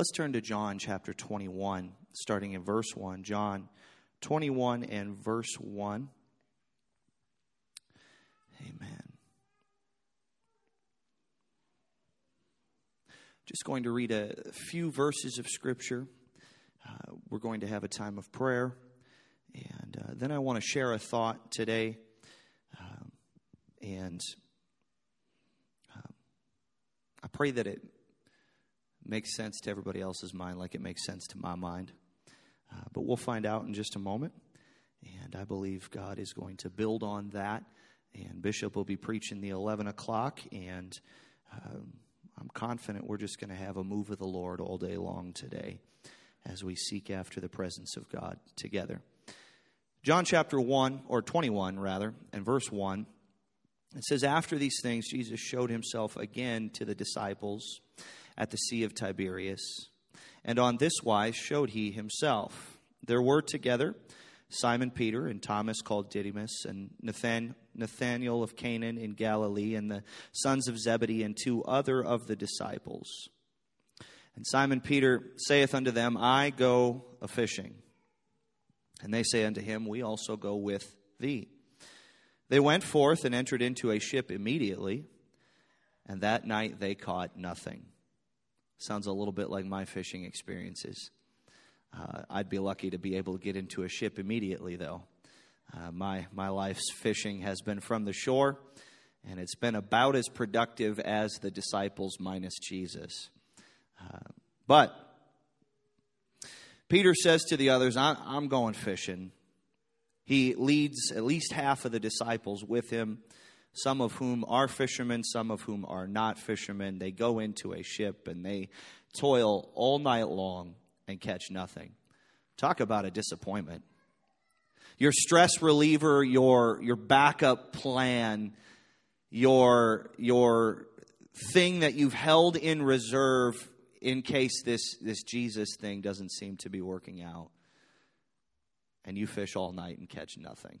Let's turn to John chapter 21, starting in verse 1. John 21 and verse 1. Amen. Just going to read a few verses of Scripture. Uh, we're going to have a time of prayer. And uh, then I want to share a thought today. Um, and um, I pray that it makes sense to everybody else's mind like it makes sense to my mind. Uh, but we'll find out in just a moment. And I believe God is going to build on that. And Bishop will be preaching the 11 o'clock. And um, I'm confident we're just going to have a move of the Lord all day long today as we seek after the presence of God together. John chapter 1, or 21 rather, and verse 1, it says, After these things, Jesus showed himself again to the disciples at the Sea of Tiberias, and on this wise showed he himself. There were together Simon Peter and Thomas called Didymus, and Nathan, Nathanael of Canaan in Galilee, and the sons of Zebedee, and two other of the disciples. And Simon Peter saith unto them, I go a fishing. And they say unto him, We also go with thee. They went forth and entered into a ship immediately, and that night they caught nothing. Sounds a little bit like my fishing experiences. Uh, I'd be lucky to be able to get into a ship immediately, though. Uh, my, my life's fishing has been from the shore, and it's been about as productive as the disciples minus Jesus. Uh, but Peter says to the others, I'm going fishing. He leads at least half of the disciples with him, some of whom are fishermen, some of whom are not fishermen. They go into a ship and they toil all night long and catch nothing. Talk about a disappointment. Your stress reliever, your, your backup plan, your, your thing that you've held in reserve in case this, this Jesus thing doesn't seem to be working out. And you fish all night and catch nothing.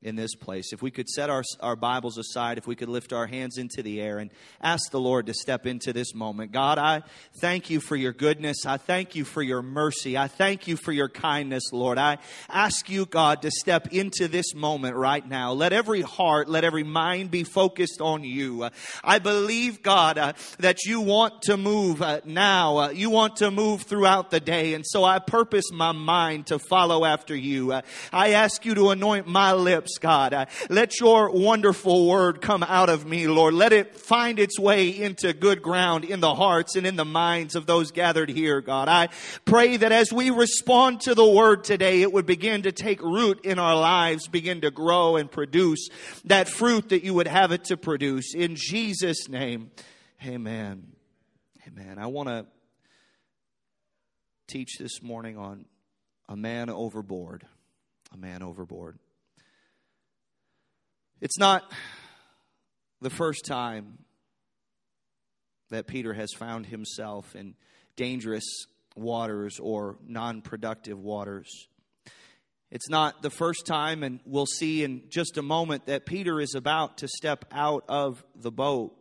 in this place. If we could set our, our Bibles aside, if we could lift our hands into the air and ask the Lord to step into this moment. God, I thank you for your goodness. I thank you for your mercy. I thank you for your kindness, Lord. I ask you, God, to step into this moment right now. Let every heart, let every mind be focused on you. I believe, God, uh, that you want to move uh, now. Uh, you want to move throughout the day. And so I purpose my mind to follow after you. Uh, I ask you to anoint my lips lips, God. Let your wonderful word come out of me, Lord. Let it find its way into good ground in the hearts and in the minds of those gathered here, God. I pray that as we respond to the word today, it would begin to take root in our lives, begin to grow and produce that fruit that you would have it to produce. In Jesus' name, amen. Amen. I want to teach this morning on a man overboard. A man overboard. It's not the first time that Peter has found himself in dangerous waters or non productive waters. It's not the first time, and we'll see in just a moment that Peter is about to step out of the boat.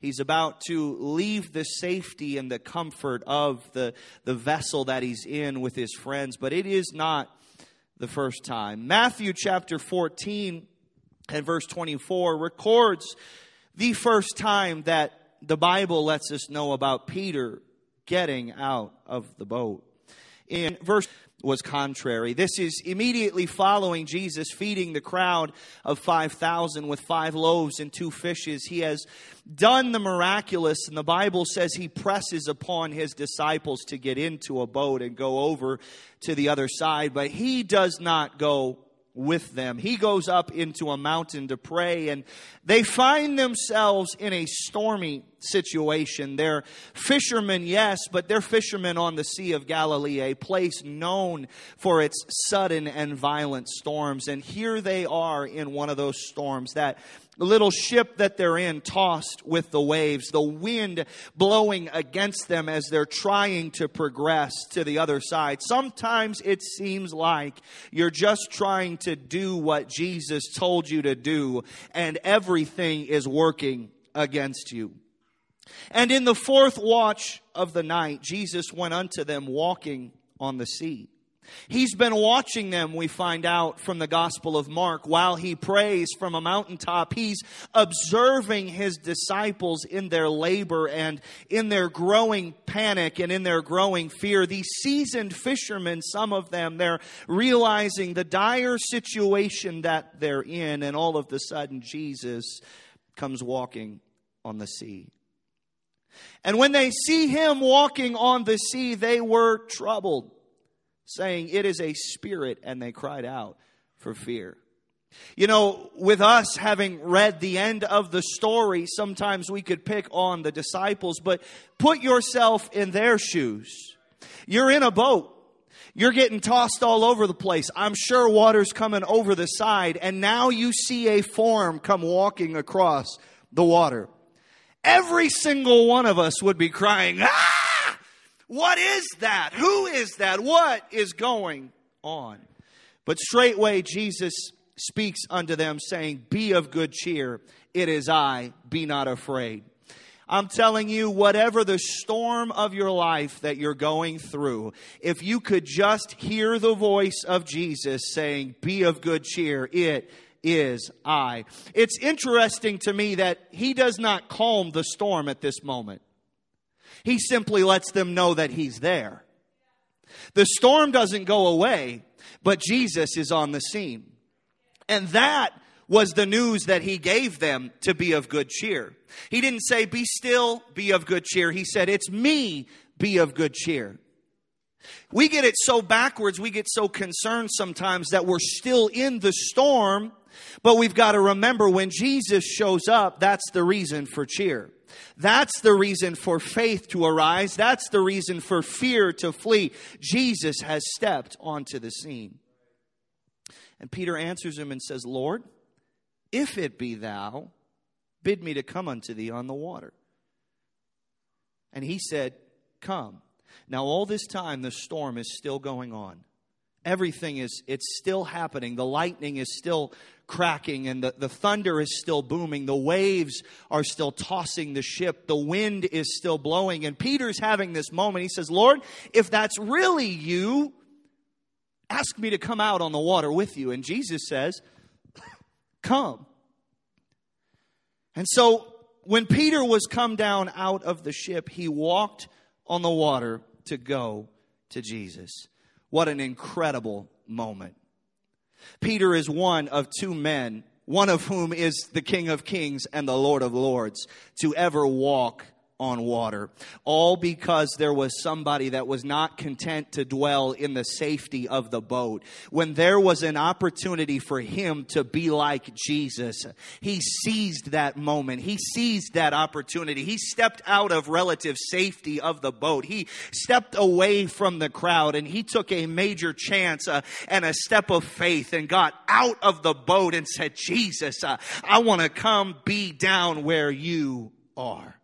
He's about to leave the safety and the comfort of the, the vessel that he's in with his friends, but it is not the first time. Matthew chapter 14 and verse 24 records the first time that the Bible lets us know about Peter getting out of the boat. In verse was contrary. This is immediately following Jesus feeding the crowd of 5,000 with five loaves and two fishes. He has done the miraculous, and the Bible says he presses upon his disciples to get into a boat and go over to the other side, but he does not go with them. He goes up into a mountain to pray, and they find themselves in a stormy situation. They're fishermen, yes, but they're fishermen on the Sea of Galilee, a place known for its sudden and violent storms. And here they are in one of those storms that the little ship that they're in tossed with the waves, the wind blowing against them as they're trying to progress to the other side. Sometimes it seems like you're just trying to do what Jesus told you to do, and everything is working against you. And in the fourth watch of the night, Jesus went unto them walking on the sea. He's been watching them, we find out from the Gospel of Mark, while he prays from a mountaintop. He's observing his disciples in their labor and in their growing panic and in their growing fear. These seasoned fishermen, some of them, they're realizing the dire situation that they're in, and all of a sudden, Jesus comes walking on the sea. And when they see him walking on the sea, they were troubled, saying, It is a spirit, and they cried out for fear. You know, with us having read the end of the story, sometimes we could pick on the disciples, but put yourself in their shoes. You're in a boat. You're getting tossed all over the place. I'm sure water's coming over the side, and now you see a form come walking across the water every single one of us would be crying, Ah! What is that? Who is that? What is going on? But straightway Jesus speaks unto them, saying, Be of good cheer. It is I. Be not afraid. I'm telling you, whatever the storm of your life that you're going through, if you could just hear the voice of Jesus saying, Be of good cheer, it is I. It's interesting to me that he does not calm the storm at this moment. He simply lets them know that he's there. The storm doesn't go away, but Jesus is on the scene. And that was the news that he gave them to be of good cheer. He didn't say, Be still, be of good cheer. He said, It's me, be of good cheer. We get it so backwards, we get so concerned sometimes that we're still in the storm but we've got to remember when Jesus shows up, that's the reason for cheer. That's the reason for faith to arise. That's the reason for fear to flee. Jesus has stepped onto the scene. And Peter answers him and says, Lord, if it be thou, bid me to come unto thee on the water. And he said, Come. Now, all this time, the storm is still going on. Everything is, it's still happening. The lightning is still cracking and the, the thunder is still booming. The waves are still tossing the ship. The wind is still blowing. And Peter's having this moment. He says, Lord, if that's really you, ask me to come out on the water with you. And Jesus says, Come. And so when Peter was come down out of the ship, he walked on the water to go to Jesus. What an incredible moment. Peter is one of two men, one of whom is the King of Kings and the Lord of Lords, to ever walk on water. All because there was somebody that was not content to dwell in the safety of the boat. When there was an opportunity for him to be like Jesus, he seized that moment. He seized that opportunity. He stepped out of relative safety of the boat. He stepped away from the crowd and he took a major chance uh, and a step of faith and got out of the boat and said, Jesus, uh, I want to come be down where you are.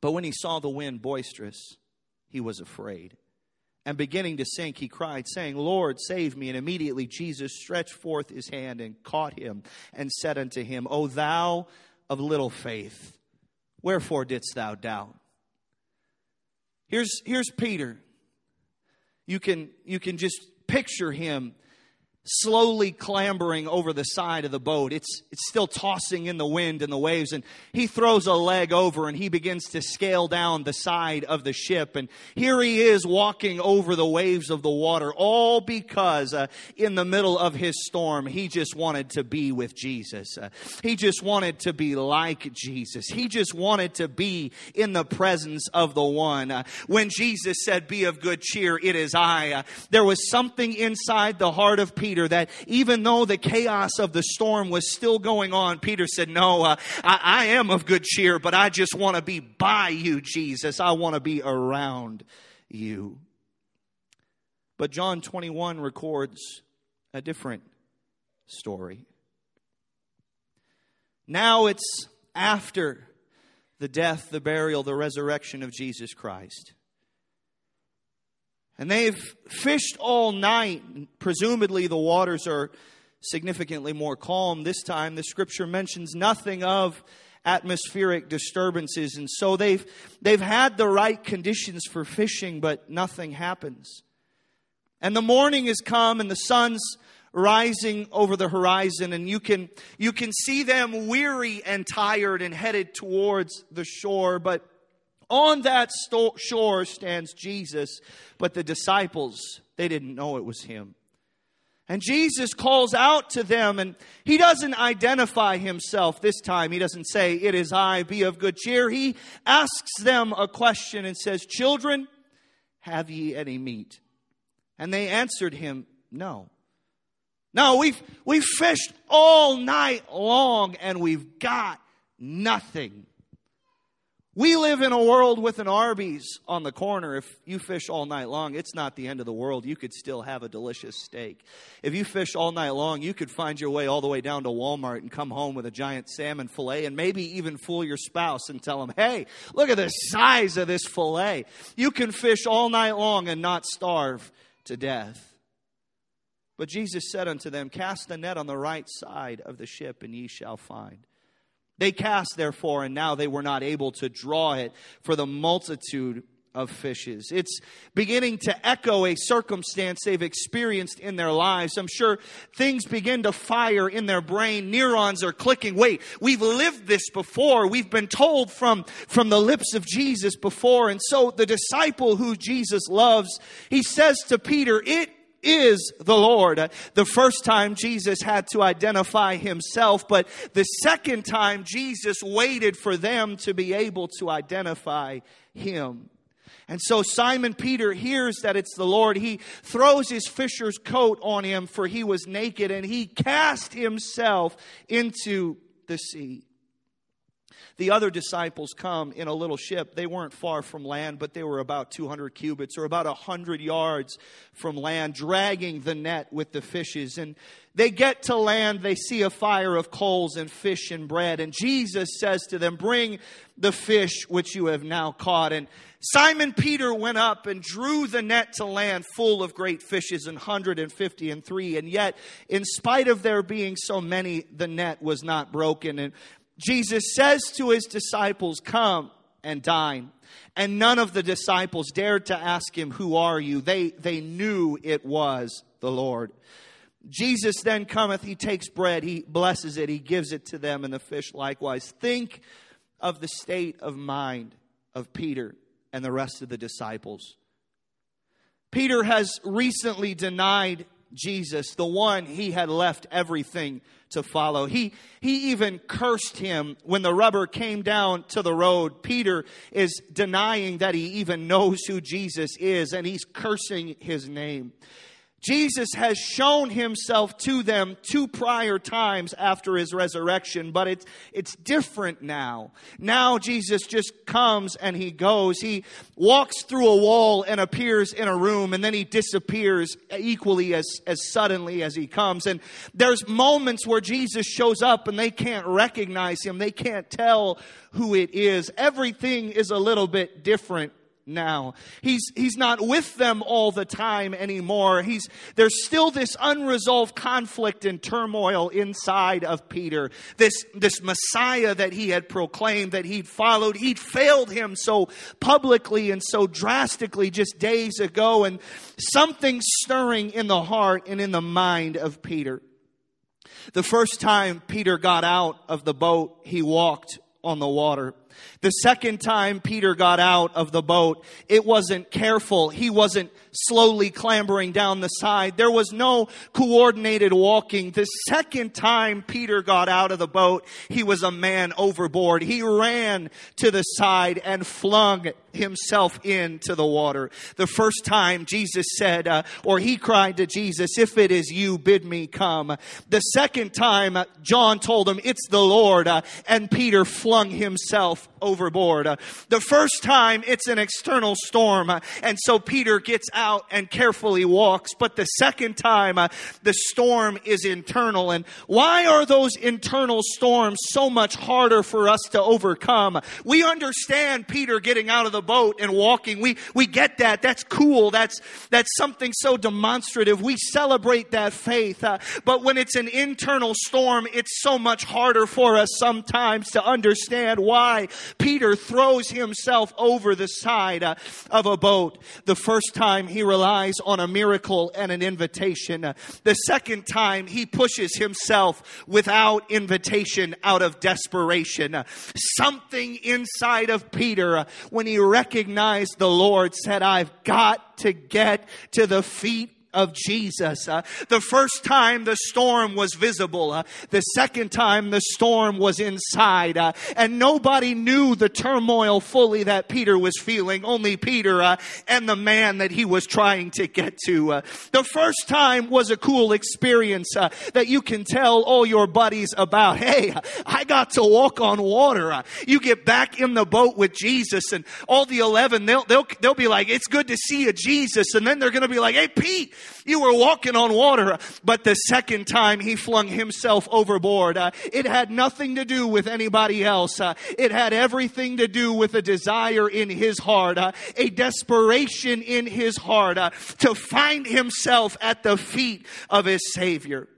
But when he saw the wind boisterous, he was afraid. And beginning to sink, he cried, saying, Lord, save me. And immediately Jesus stretched forth his hand and caught him and said unto him, O thou of little faith, wherefore didst thou doubt? Here's, here's Peter. You can, you can just picture him slowly clambering over the side of the boat. It's, it's still tossing in the wind and the waves. And he throws a leg over and he begins to scale down the side of the ship. And here he is walking over the waves of the water, all because uh, in the middle of his storm, he just wanted to be with Jesus. Uh, he just wanted to be like Jesus. He just wanted to be in the presence of the one. Uh, when Jesus said, Be of good cheer, it is I, uh, there was something inside the heart of Peter Peter that even though the chaos of the storm was still going on, Peter said, No, uh, I, I am of good cheer, but I just want to be by you, Jesus. I want to be around you. But John 21 records a different story. Now it's after the death, the burial, the resurrection of Jesus Christ. And they've fished all night. Presumably, the waters are significantly more calm this time. The scripture mentions nothing of atmospheric disturbances. And so they've, they've had the right conditions for fishing, but nothing happens. And the morning has come and the sun's rising over the horizon and you can, you can see them weary and tired and headed towards the shore. But on that sto- shore stands Jesus, but the disciples, they didn't know it was him. And Jesus calls out to them, and he doesn't identify himself this time. He doesn't say, It is I, be of good cheer. He asks them a question and says, Children, have ye any meat? And they answered him, No. No, we've, we've fished all night long and we've got nothing. We live in a world with an Arby's on the corner. If you fish all night long, it's not the end of the world. You could still have a delicious steak. If you fish all night long, you could find your way all the way down to Walmart and come home with a giant salmon fillet and maybe even fool your spouse and tell them, hey, look at the size of this fillet. You can fish all night long and not starve to death. But Jesus said unto them, Cast the net on the right side of the ship, and ye shall find. They cast, therefore, and now they were not able to draw it for the multitude of fishes. It's beginning to echo a circumstance they've experienced in their lives. I'm sure things begin to fire in their brain. Neurons are clicking. Wait, we've lived this before. We've been told from, from the lips of Jesus before. And so the disciple who Jesus loves, he says to Peter, it is the Lord. The first time Jesus had to identify himself, but the second time Jesus waited for them to be able to identify him. And so Simon Peter hears that it's the Lord. He throws his fisher's coat on him, for he was naked, and he cast himself into the sea the other disciples come in a little ship. They weren't far from land, but they were about 200 cubits or about 100 yards from land, dragging the net with the fishes. And they get to land, they see a fire of coals and fish and bread. And Jesus says to them, Bring the fish which you have now caught. And Simon Peter went up and drew the net to land full of great fishes, and 150 and three. And yet, in spite of there being so many, the net was not broken. And Jesus says to his disciples, Come and dine. And none of the disciples dared to ask him, Who are you? They, they knew it was the Lord. Jesus then cometh, he takes bread, he blesses it, he gives it to them, and the fish likewise. Think of the state of mind of Peter and the rest of the disciples. Peter has recently denied Jesus, the one he had left everything to follow. He, he even cursed him when the rubber came down to the road. Peter is denying that he even knows who Jesus is and he's cursing his name. Jesus has shown himself to them two prior times after his resurrection, but it's, it's different now. Now Jesus just comes and he goes. He walks through a wall and appears in a room and then he disappears equally as, as suddenly as he comes. And there's moments where Jesus shows up and they can't recognize him. They can't tell who it is. Everything is a little bit different now. He's, he's not with them all the time anymore. He's, there's still this unresolved conflict and turmoil inside of Peter. This, this Messiah that he had proclaimed, that he'd followed, he'd failed him so publicly and so drastically just days ago. And something stirring in the heart and in the mind of Peter. The first time Peter got out of the boat, he walked on the water. The second time Peter got out of the boat, it wasn't careful. He wasn't slowly clambering down the side. There was no coordinated walking. The second time Peter got out of the boat, he was a man overboard. He ran to the side and flung himself into the water. The first time Jesus said, uh, or he cried to Jesus, if it is you, bid me come. The second time John told him, it's the Lord, uh, and Peter flung himself himself overboard. Uh, the first time it's an external storm, uh, and so Peter gets out and carefully walks. But the second time, uh, the storm is internal. And why are those internal storms so much harder for us to overcome? We understand Peter getting out of the boat and walking. We, we get that. That's cool. That's, that's something so demonstrative. We celebrate that faith. Uh, but when it's an internal storm, it's so much harder for us sometimes to understand why Peter throws himself over the side uh, of a boat. The first time he relies on a miracle and an invitation. The second time he pushes himself without invitation out of desperation. Something inside of Peter, uh, when he recognized the Lord, said, I've got to get to the feet of Jesus. Uh, the first time the storm was visible. Uh, the second time the storm was inside. Uh, and nobody knew the turmoil fully that Peter was feeling. Only Peter uh, and the man that he was trying to get to. Uh, the first time was a cool experience uh, that you can tell all your buddies about. Hey, I got to walk on water. you get back in the boat with Jesus and all the 11, they'll, they'll, they'll be like, it's good to see you, Jesus. And then they're going to be like, hey, Pete, you were walking on water. But the second time he flung himself overboard, uh, it had nothing to do with anybody else. Uh, it had everything to do with a desire in his heart, uh, a desperation in his heart uh, to find himself at the feet of his Savior.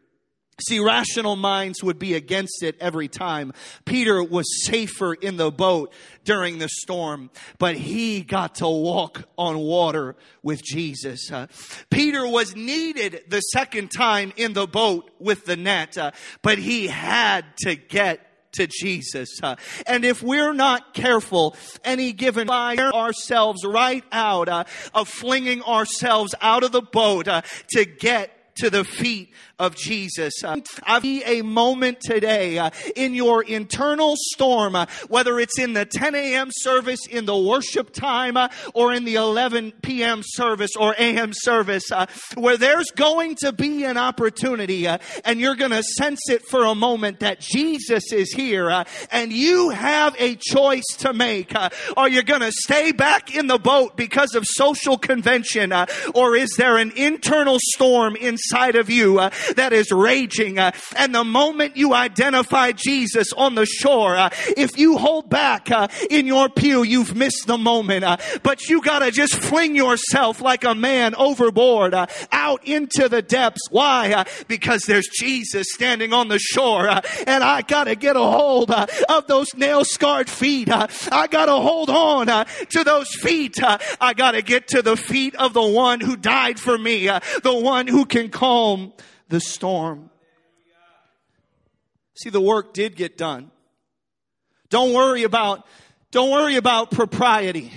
See, rational minds would be against it every time. Peter was safer in the boat during the storm, but he got to walk on water with Jesus. Uh, Peter was needed the second time in the boat with the net, uh, but he had to get to Jesus. Uh, and if we're not careful, any given by ourselves right out uh, of flinging ourselves out of the boat uh, to get to the feet of Jesus. Uh, I see a moment today uh, in your internal storm, uh, whether it's in the 10 a.m. service, in the worship time, or in the 11 p.m. service or a.m. service, where there's going to be an opportunity and you're going to sense it for a moment that Jesus is here and you have a choice to make. are you going to stay back in the boat because of social convention or is there an internal storm inside of you that is raging. Uh, and the moment you identify Jesus on the shore, uh, if you hold back uh, in your pew, you've missed the moment. Uh, but you gotta just fling yourself like a man overboard uh, out into the depths. Why? Uh, because there's Jesus standing on the shore and I gotta get a hold of those nail scarred feet. I gotta hold on to those feet. I gotta get to the feet of the one who died for me, the one who can calm the storm. See, the work did get done. Don't worry about, don't worry about propriety.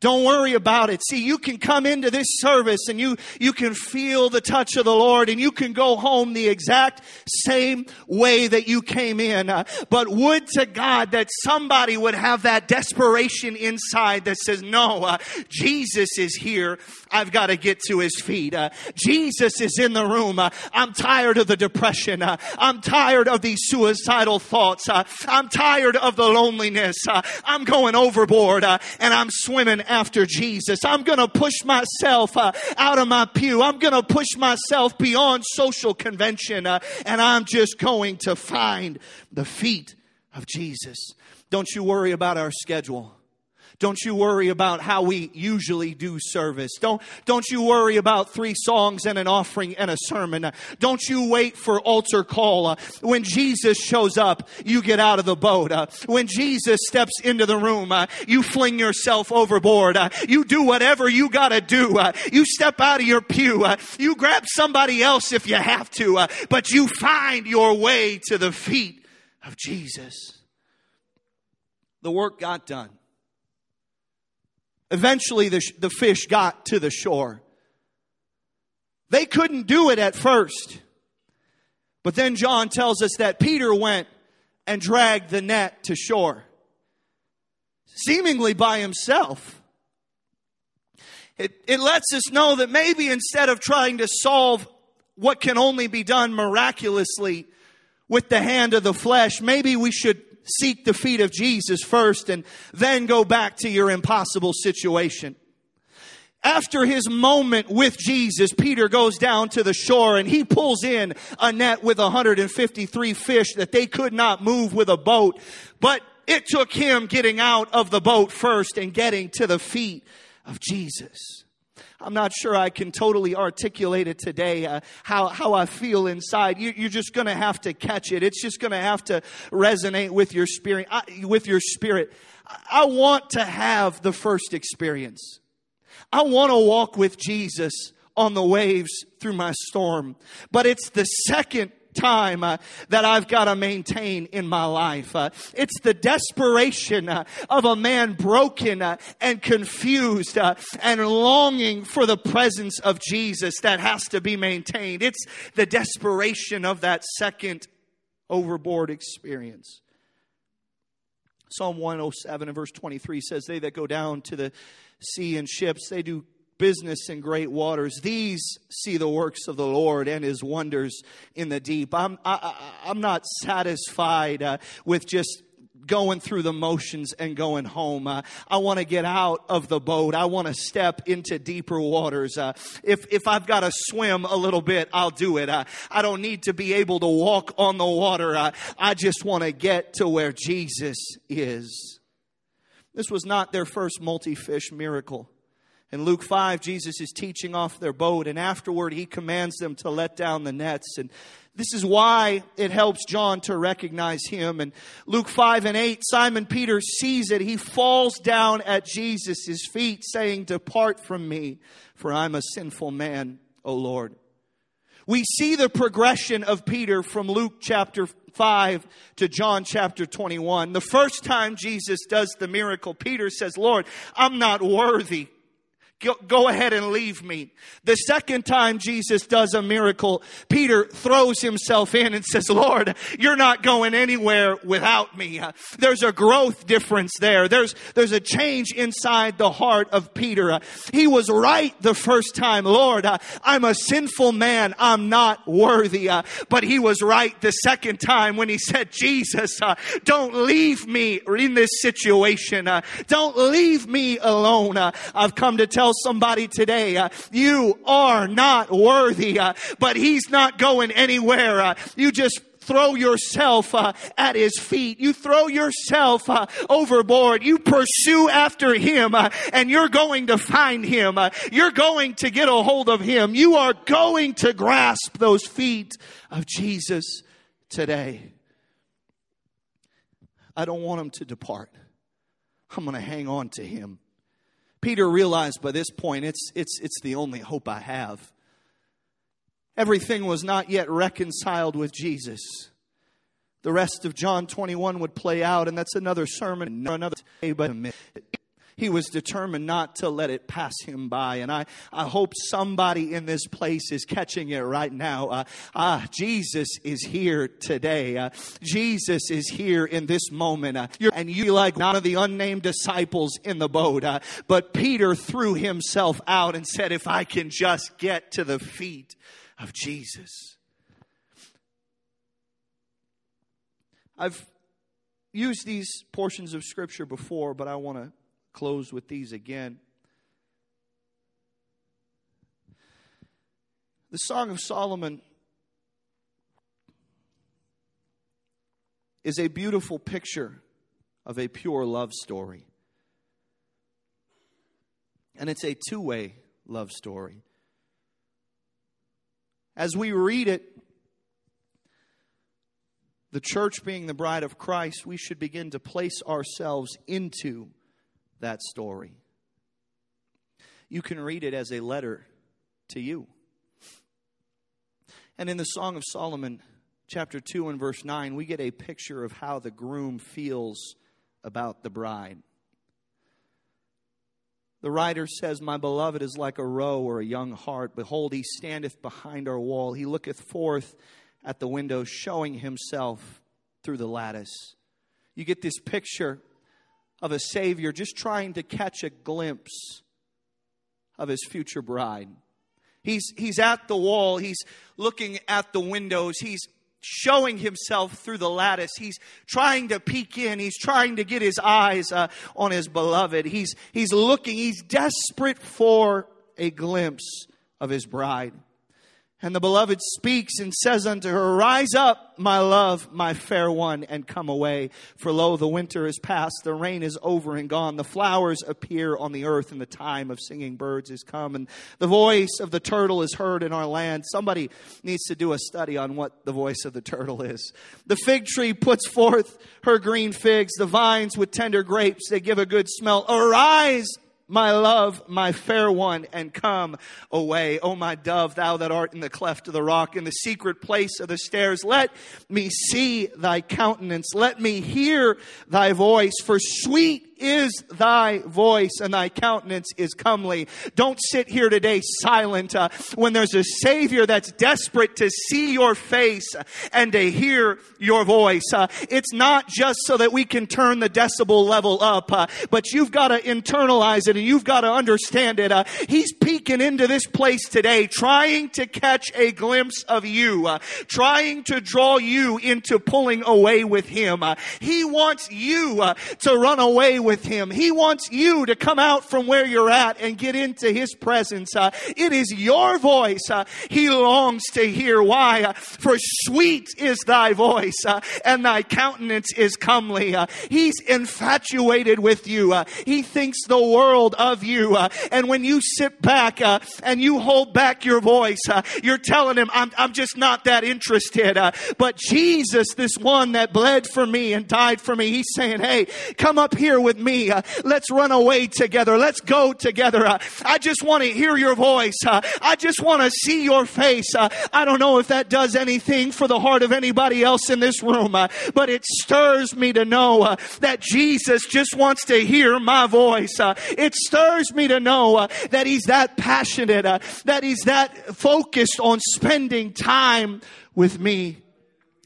Don't worry about it. See, you can come into this service and you, you can feel the touch of the Lord and you can go home the exact same way that you came in. Uh, but would to God that somebody would have that desperation inside that says, no, uh, Jesus is here. I've got to get to his feet. Uh, Jesus is in the room. Uh, I'm tired of the depression. Uh, I'm tired of these suicidal thoughts. Uh, I'm tired of the loneliness. I'm going overboard and I'm swimming after Jesus. I'm going to push myself uh, out of my pew. I'm going to push myself beyond social convention uh, and I'm just going to find the feet of Jesus. Don't you worry about our schedule. Don't you worry about how we usually do service. Don't, don't you worry about three songs and an offering and a sermon. Don't you wait for altar call. When Jesus shows up, you get out of the boat. When Jesus steps into the room, you fling yourself overboard. You do whatever you gotta do. You step out of your pew. You grab somebody else if you have to, but you find your way to the feet of Jesus. The work got done. Eventually, the, the fish got to the shore. They couldn't do it at first. But then John tells us that Peter went and dragged the net to shore, seemingly by himself. It, it lets us know that maybe instead of trying to solve what can only be done miraculously with the hand of the flesh, maybe we should seek the feet of Jesus first and then go back to your impossible situation. After his moment with Jesus, Peter goes down to the shore and he pulls in a net with 153 fish that they could not move with a boat. But it took him getting out of the boat first and getting to the feet of Jesus. I'm not sure I can totally articulate it today, uh, how, how I feel inside. You, are just going to have to catch it. It's just going to have to resonate with your spirit. I, with your spirit. I want to have the first experience. I want to walk with Jesus on the waves through my storm. But it's the second time uh, that I've got to maintain in my life. Uh, it's the desperation uh, of a man broken uh, and confused uh, and longing for the presence of Jesus that has to be maintained. It's the desperation of that second overboard experience. Psalm 107 and verse 23 says, They that go down to the sea in ships, they do business in great waters. These see the works of the Lord and his wonders in the deep. I'm, I, am not satisfied uh, with just going through the motions and going home. Uh, I want to get out of the boat. I want to step into deeper waters. Uh, if, if I've got to swim a little bit, I'll do it. Uh, I don't need to be able to walk on the water. Uh, I just want to get to where Jesus is. This was not their first multi fish miracle. In Luke 5, Jesus is teaching off their boat, and afterward, he commands them to let down the nets. And this is why it helps John to recognize him. And Luke 5 and 8, Simon Peter sees it. He falls down at Jesus' feet, saying, Depart from me, for I'm a sinful man, O Lord. We see the progression of Peter from Luke chapter 5 to John chapter 21. The first time Jesus does the miracle, Peter says, Lord, I'm not worthy go ahead and leave me. The second time Jesus does a miracle, Peter throws himself in and says, Lord, you're not going anywhere without me. There's a growth difference there. There's, there's a change inside the heart of Peter. He was right the first time. Lord, I'm a sinful man. I'm not worthy. But he was right the second time when he said, Jesus, don't leave me in this situation. Don't leave me alone. I've come to tell somebody today, uh, you are not worthy, uh, but he's not going anywhere. Uh, you just throw yourself uh, at his feet. You throw yourself uh, overboard. You pursue after him uh, and you're going to find him. Uh, you're going to get a hold of him. You are going to grasp those feet of Jesus today. I don't want him to depart. I'm going to hang on to him. Peter realized by this point it's, it's, it's the only hope I have. Everything was not yet reconciled with Jesus. The rest of John 21 would play out, and that's another sermon, another day, but he was determined not to let it pass him by. And I, I hope somebody in this place is catching it right now. Uh, ah, Jesus is here today. Uh, Jesus is here in this moment. Uh, and you like none of the unnamed disciples in the boat. Uh, but Peter threw himself out and said, if I can just get to the feet of Jesus. I've used these portions of scripture before, but I want to close with these again. The Song of Solomon is a beautiful picture of a pure love story. And it's a two way love story. As we read it, the church being the bride of Christ, we should begin to place ourselves into that story. You can read it as a letter to you. And in the Song of Solomon, chapter 2 and verse 9, we get a picture of how the groom feels about the bride. The writer says, My beloved is like a roe or a young hart. Behold, he standeth behind our wall. He looketh forth at the window, showing himself through the lattice. You get this picture of a Savior just trying to catch a glimpse of his future bride. He's, he's at the wall, he's looking at the windows, he's showing himself through the lattice. He's trying to peek in. He's trying to get his eyes uh, on his beloved. He's, he's looking. He's desperate for a glimpse of his bride. And the beloved speaks and says unto her, Rise up, my love, my fair one, and come away. For lo, the winter is past, the rain is over and gone, the flowers appear on the earth, and the time of singing birds is come. And the voice of the turtle is heard in our land. Somebody needs to do a study on what the voice of the turtle is. The fig tree puts forth her green figs, the vines with tender grapes, they give a good smell. Arise, my love, my fair one, and come away. O my dove, thou that art in the cleft of the rock, in the secret place of the stairs, let me see thy countenance. Let me hear thy voice, for sweet is thy voice and thy countenance is comely. Don't sit here today silent uh, when there's a Savior that's desperate to see your face and to hear your voice. Uh, it's not just so that we can turn the decibel level up, uh, but you've got to internalize it and you've got to understand it. Uh, he's peeking into this place today, trying to catch a glimpse of you, uh, trying to draw you into pulling away with him. Uh, he wants you to run away with him. He wants you to come out from where you're at and get into his presence. Uh, it is your voice uh, he longs to hear. Why? Uh, for sweet is thy voice uh, and thy countenance is comely. Uh, he's infatuated with you. Uh, he thinks the world of you. and when you sit back and you hold back your voice, you're telling him, I'm, I'm just not that interested. but Jesus, this one that bled for me and died for me, he's saying, Hey, come up here with with me. Uh, let's run away together. Let's go together. Uh, I just want to hear your voice. Uh, I just want to see your face. I don't know if that does anything for the heart of anybody else in this room, but it stirs me to know that Jesus just wants to hear my voice. it stirs me to know that He's that passionate, that He's that focused on spending time with me.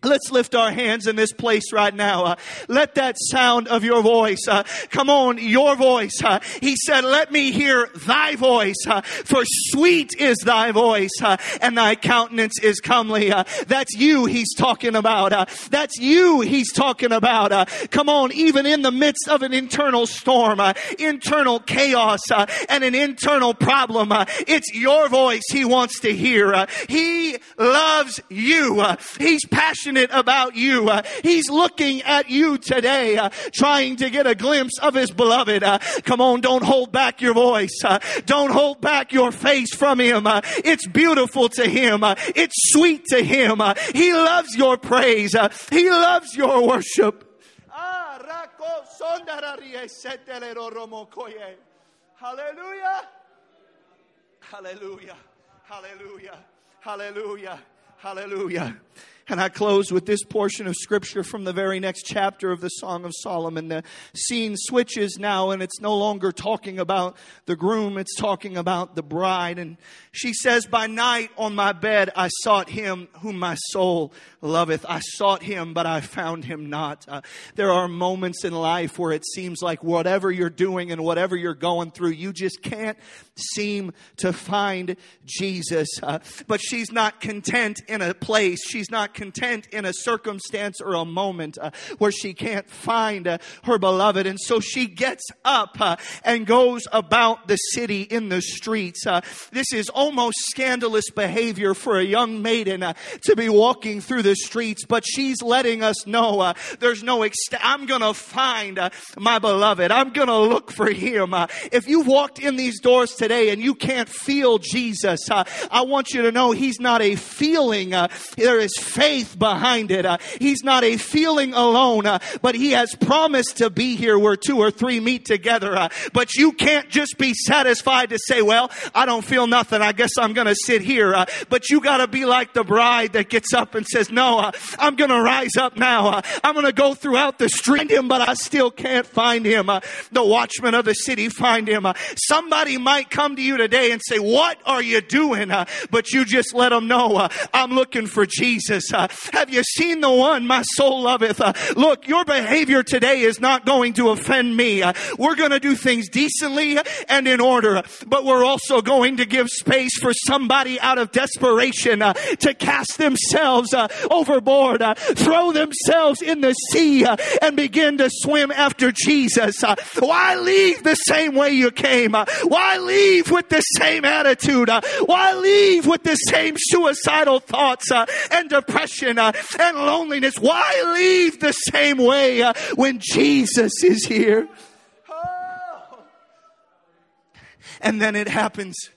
Let's lift our hands in this place right now. Uh, let that sound of your voice, uh, come on, your voice. Uh, he said, let me hear thy voice, uh, for sweet is thy voice, uh, and thy countenance is comely. Uh, that's you he's talking about. that's you he's talking about. come on, even in the midst of an internal storm, internal chaos, and an internal problem, it's your voice he wants to hear. he loves you. he's passionate passionate about you. Uh, he's looking at you today, uh, trying to get a glimpse of his beloved. Uh, come on, don't hold back your voice. Don't hold back your face from him. It's beautiful to him. It's sweet to him. he loves your praise. he loves your worship. Hallelujah. Hallelujah. Hallelujah. Hallelujah. Hallelujah. And I close with this portion of scripture from the very next chapter of the Song of Solomon. The scene switches now and it's no longer talking about the groom, it's talking about the bride. And she says, By night on my bed I sought him whom my soul loveth. I sought him, but I found him not. Uh, there are moments in life where it seems like whatever you're doing and whatever you're going through, you just can't seem to find Jesus. Uh, but she's not content in a place. She's not content in a circumstance or a moment uh, where she can't find uh, her beloved. And so she gets up uh, and goes about the city in the streets. Uh, this is almost scandalous behavior for a young maiden to be walking through the streets, but she's letting us know uh, there's no. I'm going to find my beloved. I'm going to look for him. if you walked in these doors today and you can't feel Jesus, I want you to know he's not a feeling. there is faith behind it. Uh, he's not a feeling alone, uh, but he has promised to be here where two or three meet together. Uh, but you can't just be satisfied to say, well, I don't feel nothing. I guess I'm going to sit here. Uh, but you got to be like the bride that gets up and says, no, uh, I'm going to rise up now. Uh, I'm going to go throughout the street, him, but I still can't find him. the watchman of the city find him. somebody might come to you today and say, what are you doing? but you just let them know, I'm looking for Jesus. Uh, have you seen the one my soul loveth? Uh, look, your behavior today is not going to offend me. Uh, we're going to do things decently and in order, but we're also going to give space for somebody out of desperation uh, to cast themselves uh, overboard, uh, throw themselves in the sea, uh, and begin to swim after Jesus. Uh, why leave the same way you came? Uh, why leave with the same attitude? why leave with the same suicidal thoughts and depression and loneliness? Why leave the same way when Jesus is here? Oh. And then it happens.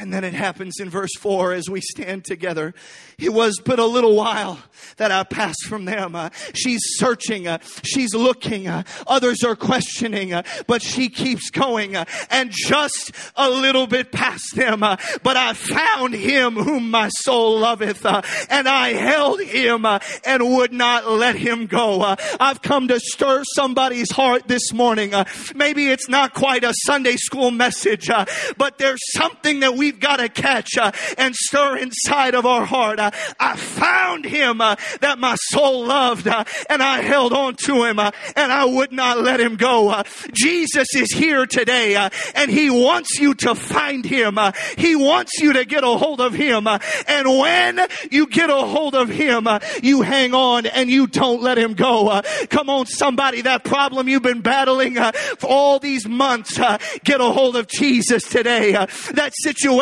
And then it happens in verse 4 as we stand together. It was but a little while that I passed from them. Uh, she's searching. Uh, she's looking. Uh, others are questioning, uh, but she keeps going. Uh, and just a little bit past them, uh, but I found him whom my soul loveth, and I held him and would not let him go. I've come to stir somebody's heart this morning. maybe it's not quite a Sunday school message, but there's something that we've got to catch and stir inside of our heart. I found him uh, that my soul loved uh, and I held on to him uh, and I would not let him go. Uh, Jesus is here today uh, and he wants you to find him. Uh, he wants you to get a hold of him. and when you get a hold of him, you hang on and you don't let him go. come on, somebody, that problem you've been battling for all these months, get a hold of Jesus today. that situation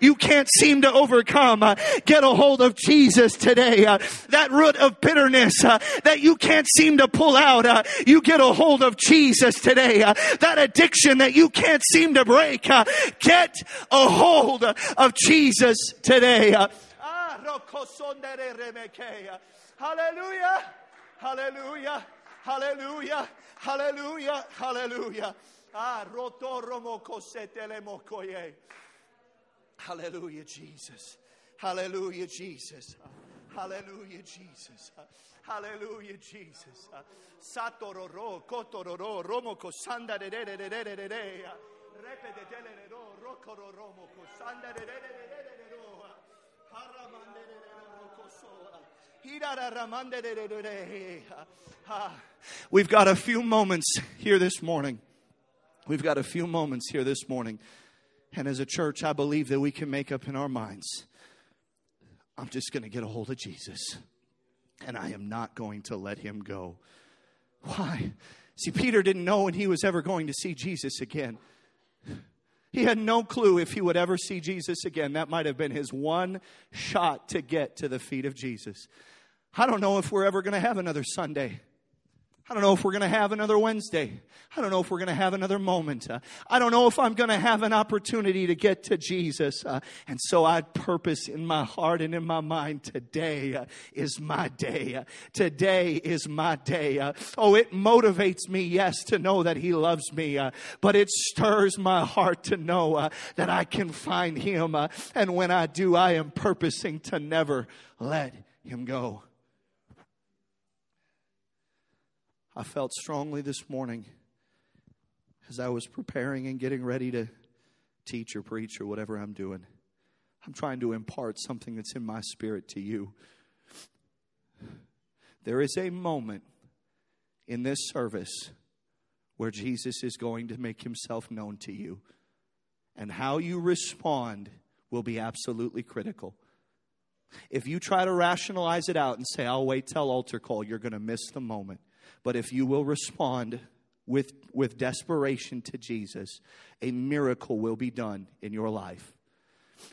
you can't seem to overcome, get a hold of Jesus today. Uh, that root of bitterness uh, that you can't seem to pull out, uh, you get a hold of Jesus today. Uh, that addiction that you can't seem to break, uh, get a hold of Jesus today. Uh, ah, hallelujah. Hallelujah. Hallelujah. Hallelujah. Hallelujah. Ah, Hallelujah, Jesus. Hallelujah, Jesus. Hallelujah, Jesus. Hallelujah, Jesus. Satororo, kotororo, romoko, sanda de de de de de de de. Repete de ro, romoko, sanda de de de ro. Haramande de roko soa. Hirara ramande de de de. We've got a few moments here this morning. We've got a few moments here this morning. And as a church, I believe that we can make up in our minds I'm just going to get a hold of Jesus. And I am not going to let him go. Why? See, Peter didn't know when he was ever going to see Jesus again. He had no clue if he would ever see Jesus again. That might have been his one shot to get to the feet of Jesus. I don't know if we're ever going to have another Sunday I don't know if we're going to have another Wednesday. I don't know if we're going to have another moment. Uh, I don't know if I'm going to have an opportunity to get to Jesus. Uh, and so I purpose in my heart and in my mind today uh, is my day. Uh, today is my day. Uh, oh, it motivates me, yes, to know that He loves me, uh, but it stirs my heart to know that I can find Him. and when I do, I am purposing to never let Him go. I felt strongly this morning as I was preparing and getting ready to teach or preach or whatever I'm doing. I'm trying to impart something that's in my spirit to you. There is a moment in this service where Jesus is going to make himself known to you. And how you respond will be absolutely critical. If you try to rationalize it out and say, I'll wait till altar call, you're going to miss the moment. But if you will respond with, with desperation to Jesus, a miracle will be done in your life.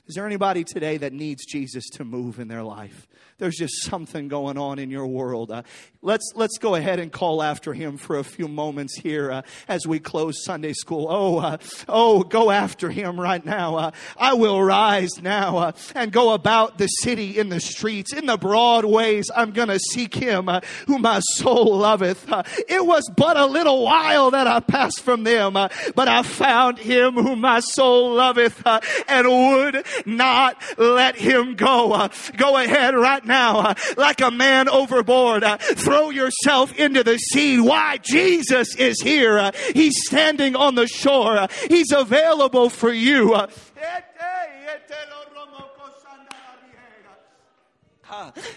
Is there anybody today that needs Jesus to move in their life? There's just something going on in your world. Uh, let's let's go ahead and call after him for a few moments here uh, as we close Sunday school. Oh, uh, oh, go after him right now. Uh, I will rise now uh, and go about the city in the streets, in the broad ways. I'm going to seek him uh, whom my soul loveth. it was but a little while that I passed from them, but I found him whom my soul loveth and would not let him go. Uh, go ahead right now, uh, like a man overboard. Uh, throw yourself into the sea. Why? Jesus is here. Uh, he's standing on the shore. Uh, he's available for you.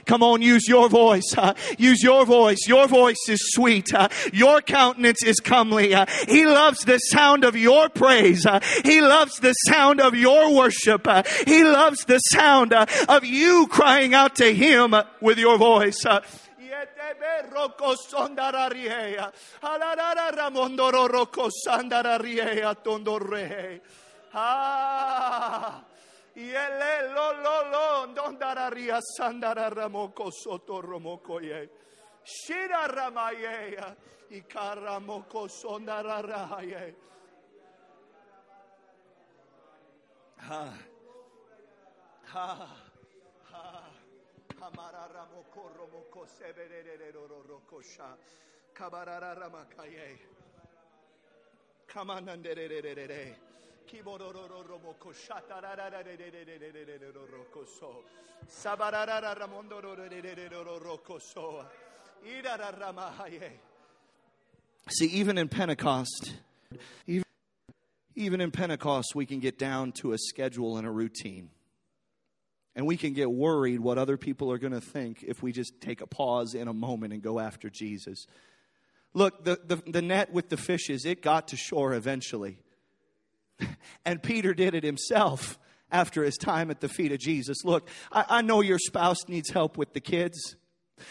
Come on, use your voice. Uh, use your voice. Your voice is sweet. Uh, your countenance is comely. Uh, he loves the sound of your praise. Uh, he loves the sound of your worship. Uh, he loves the sound uh, of you crying out to him with your voice. Ah. Yele lo lo lo dondara ria sandara ramoko soto romoko ye. Shira ramaye ikara moko sondara raye. Ha. Ha. Ha. Kamara ramoko romoko seberere roko sha. Kabarara ramakaye. Kamanandere. See, even in Pentecost, even, even in Pentecost, we can get down to a schedule and a routine. And we can get worried what other people are going to think if we just take a pause in a moment and go after Jesus. Look, the, the, the net with the fishes, it got to shore eventually. And Peter did it himself after his time at the feet of Jesus. Look, I, I, know your spouse needs help with the kids,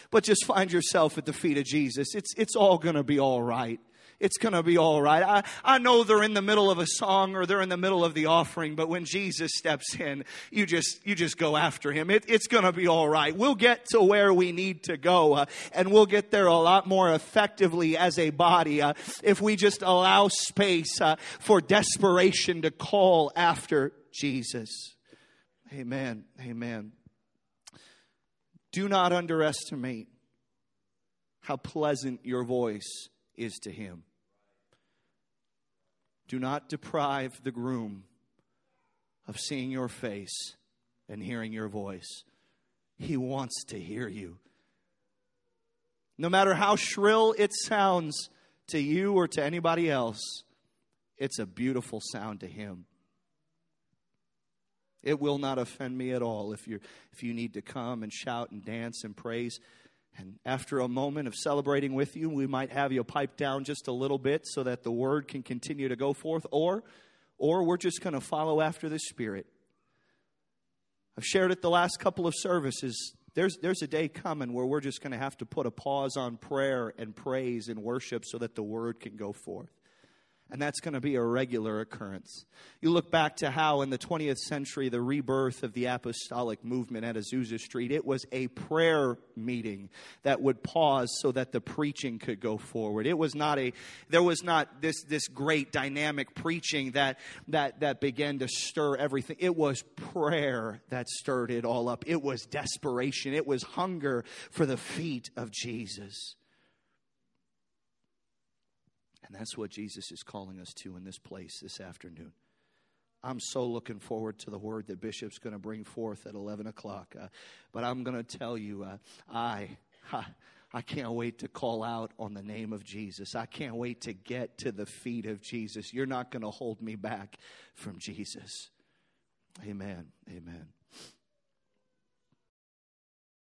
but just find yourself at the feet of Jesus. It's, it's all going to be all right it's going to be all right. I, I know they're in the middle of a song or they're in the middle of the offering, but when Jesus steps in, you just, you just go after him. It, it's going to be all right. We'll get to where we need to go, uh, and we'll get there a lot more effectively as a body uh, if we just allow space uh, for desperation to call after Jesus. Amen. Amen. Do not underestimate how pleasant your voice is to him. Do not deprive the groom of seeing your face and hearing your voice. He wants to hear you. No matter how shrill it sounds to you or to anybody else, it's a beautiful sound to him. It will not offend me at all if you if you need to come and shout and dance and praise. And after a moment of celebrating with you, we might have you pipe down just a little bit so that the word can continue to go forth, or, or we're just going to follow after the Spirit. I've shared it the last couple of services. There's, there's a day coming where we're just going to have to put a pause on prayer and praise and worship so that the word can go forth and that's going to be a regular occurrence. You look back to how in the 20th century, the rebirth of the apostolic movement at Azusa Street, it was a prayer meeting that would pause so that the preaching could go forward. It was not a, there was not this, this great dynamic preaching that, that, that began to stir everything. It was prayer that stirred it all up. It was desperation. It was hunger for the feet of Jesus. And that's what Jesus is calling us to in this place this afternoon. I'm so looking forward to the word that Bishop's going to bring forth at 11 o'clock. Uh, but I'm going to tell you, uh, I, I can't wait to call out on the name of Jesus. I can't wait to get to the feet of Jesus. You're not going to hold me back from Jesus. Amen. Amen.